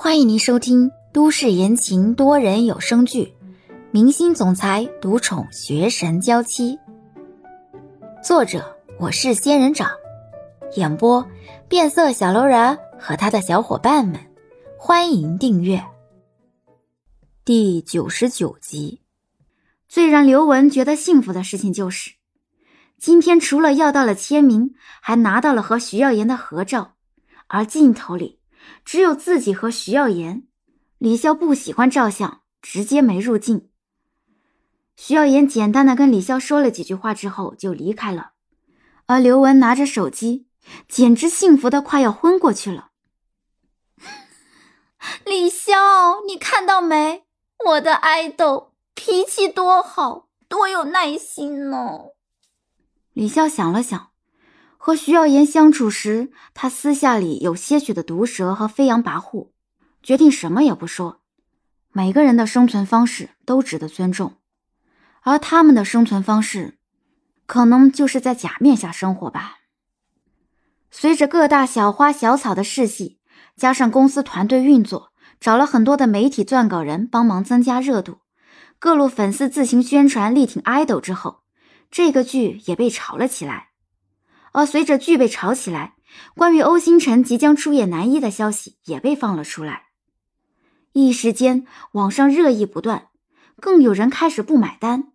欢迎您收听都市言情多人有声剧《明星总裁独宠学神娇妻》，作者我是仙人掌，演播变色小楼人和他的小伙伴们。欢迎订阅第九十九集。最让刘雯觉得幸福的事情就是，今天除了要到了签名，还拿到了和徐耀言的合照，而镜头里。只有自己和徐耀言，李潇不喜欢照相，直接没入镜。徐耀言简单的跟李潇说了几句话之后就离开了，而刘雯拿着手机，简直幸福的快要昏过去了。李潇，你看到没？我的爱豆脾气多好，多有耐心呢。李潇想了想。和徐耀言相处时，他私下里有些许的毒舌和飞扬跋扈，决定什么也不说。每个人的生存方式都值得尊重，而他们的生存方式，可能就是在假面下生活吧。随着各大小花小草的试戏，加上公司团队运作，找了很多的媒体撰稿人帮忙增加热度，各路粉丝自行宣传力挺 idol 之后，这个剧也被炒了起来。而随着剧被炒起来，关于欧星辰即将出演男一的消息也被放了出来，一时间网上热议不断，更有人开始不买单，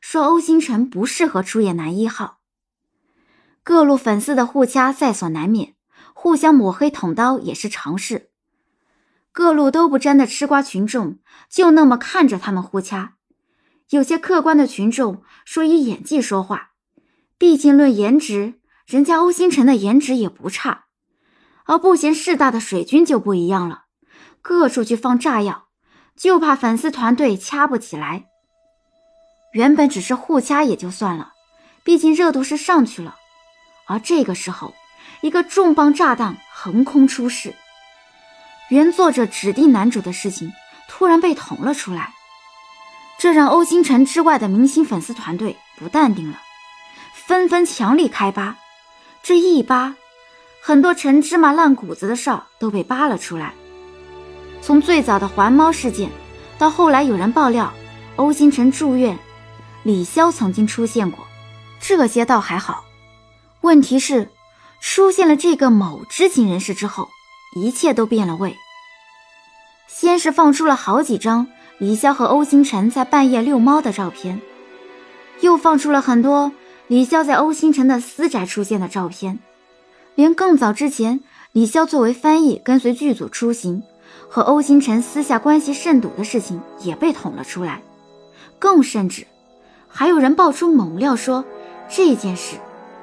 说欧星辰不适合出演男一号。各路粉丝的互掐在所难免，互相抹黑捅刀也是常事。各路都不沾的吃瓜群众就那么看着他们互掐，有些客观的群众说以演技说话，毕竟论颜值。人家欧星辰的颜值也不差，而不嫌事大的水军就不一样了，各处去放炸药，就怕粉丝团队掐不起来。原本只是互掐也就算了，毕竟热度是上去了，而这个时候，一个重磅炸弹横空出世，原作者指定男主的事情突然被捅了出来，这让欧星辰之外的明星粉丝团队不淡定了，纷纷强力开扒。这一扒，很多陈芝麻烂谷子的事儿都被扒了出来。从最早的环猫事件，到后来有人爆料欧星辰住院，李潇曾经出现过，这些倒还好。问题是，出现了这个某知情人士之后，一切都变了味。先是放出了好几张李潇和欧星辰在半夜遛猫的照片，又放出了很多。李潇在欧星辰的私宅出现的照片，连更早之前李潇作为翻译跟随剧组出行，和欧星辰私下关系甚笃的事情也被捅了出来。更甚至，还有人爆出猛料说这件事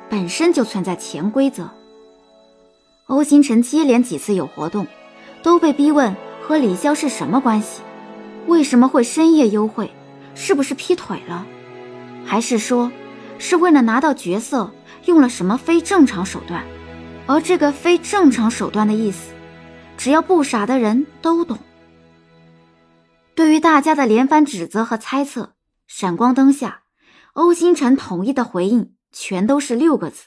本身就存在潜规则。欧星辰接连几次有活动，都被逼问和李潇是什么关系，为什么会深夜幽会，是不是劈腿了，还是说？是为了拿到角色，用了什么非正常手段？而这个非正常手段的意思，只要不傻的人都懂。对于大家的连番指责和猜测，闪光灯下，欧星辰统一的回应全都是六个字：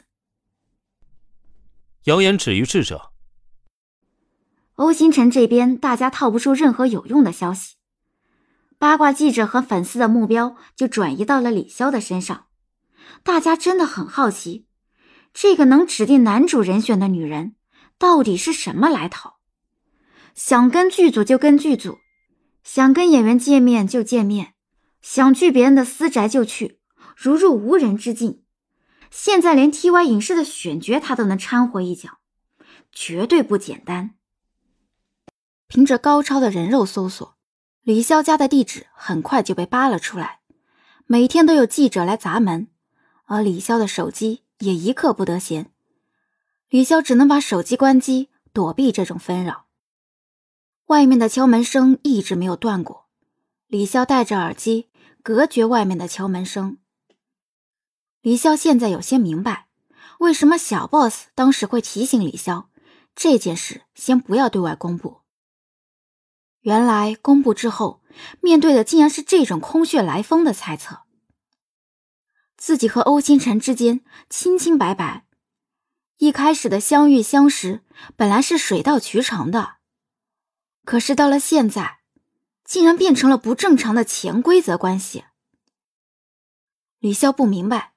谣言止于智者。欧星辰这边，大家套不出任何有用的消息，八卦记者和粉丝的目标就转移到了李潇的身上。大家真的很好奇，这个能指定男主人选的女人到底是什么来头？想跟剧组就跟剧组，想跟演员见面就见面，想去别人的私宅就去，如入无人之境。现在连 T Y 影视的选角他都能掺和一脚，绝对不简单。凭着高超的人肉搜索，李潇家的地址很快就被扒了出来，每天都有记者来砸门。而李潇的手机也一刻不得闲，李潇只能把手机关机，躲避这种纷扰。外面的敲门声一直没有断过，李潇戴着耳机隔绝外面的敲门声。李潇现在有些明白，为什么小 boss 当时会提醒李潇这件事先不要对外公布。原来公布之后，面对的竟然是这种空穴来风的猜测。自己和欧星辰之间清清白白，一开始的相遇相识本来是水到渠成的，可是到了现在，竟然变成了不正常的潜规则关系。李潇不明白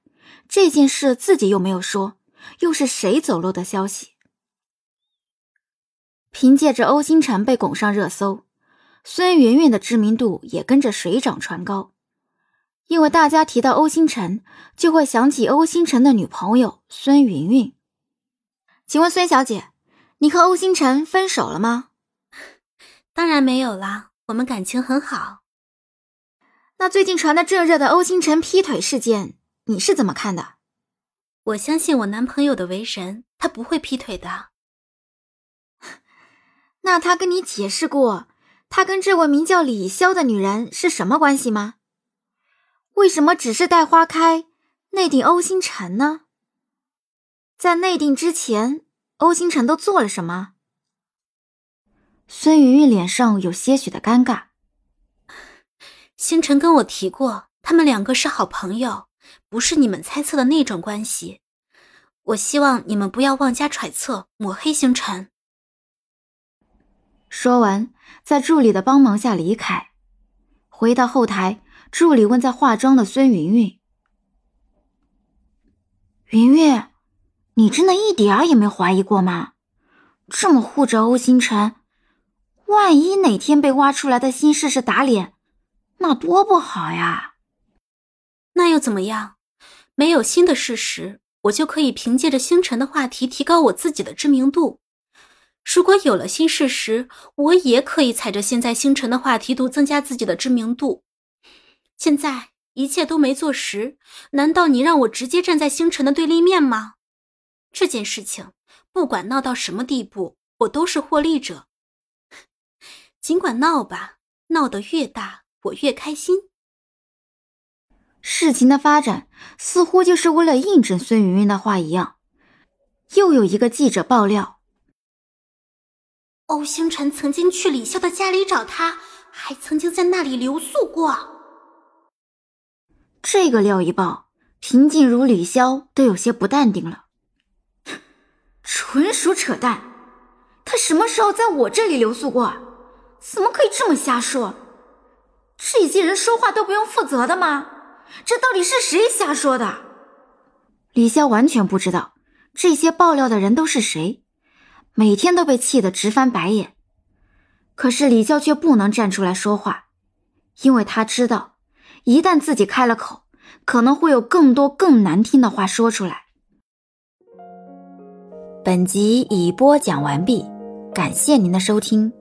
这件事，自己又没有说，又是谁走漏的消息？凭借着欧星辰被拱上热搜，孙云云的知名度也跟着水涨船高。因为大家提到欧星辰，就会想起欧星辰的女朋友孙云云。请问孙小姐，你和欧星辰分手了吗？当然没有啦，我们感情很好。那最近传的正热的欧星辰劈腿事件，你是怎么看的？我相信我男朋友的为人，他不会劈腿的。那他跟你解释过，他跟这位名叫李潇的女人是什么关系吗？为什么只是待花开，内定欧星辰呢？在内定之前，欧星辰都做了什么？孙云云脸上有些许的尴尬。星辰跟我提过，他们两个是好朋友，不是你们猜测的那种关系。我希望你们不要妄加揣测，抹黑星辰。说完，在助理的帮忙下离开，回到后台。助理问：“在化妆的孙云云，云云，你真的一点儿也没怀疑过吗？这么护着欧星辰，万一哪天被挖出来的新事实打脸，那多不好呀！那又怎么样？没有新的事实，我就可以凭借着星辰的话题提高我自己的知名度。如果有了新事实，我也可以踩着现在星辰的话题度增加自己的知名度。”现在一切都没坐实，难道你让我直接站在星辰的对立面吗？这件事情不管闹到什么地步，我都是获利者。尽管闹吧，闹得越大，我越开心。事情的发展似乎就是为了印证孙云云的话一样，又有一个记者爆料：欧星辰曾经去李潇的家里找他，还曾经在那里留宿过。这个料一爆，平静如李潇都有些不淡定了。纯属扯淡！他什么时候在我这里留宿过？怎么可以这么瞎说？这些人说话都不用负责的吗？这到底是谁瞎说的？李潇完全不知道这些爆料的人都是谁，每天都被气得直翻白眼。可是李潇却不能站出来说话，因为他知道。一旦自己开了口，可能会有更多更难听的话说出来。本集已播讲完毕，感谢您的收听。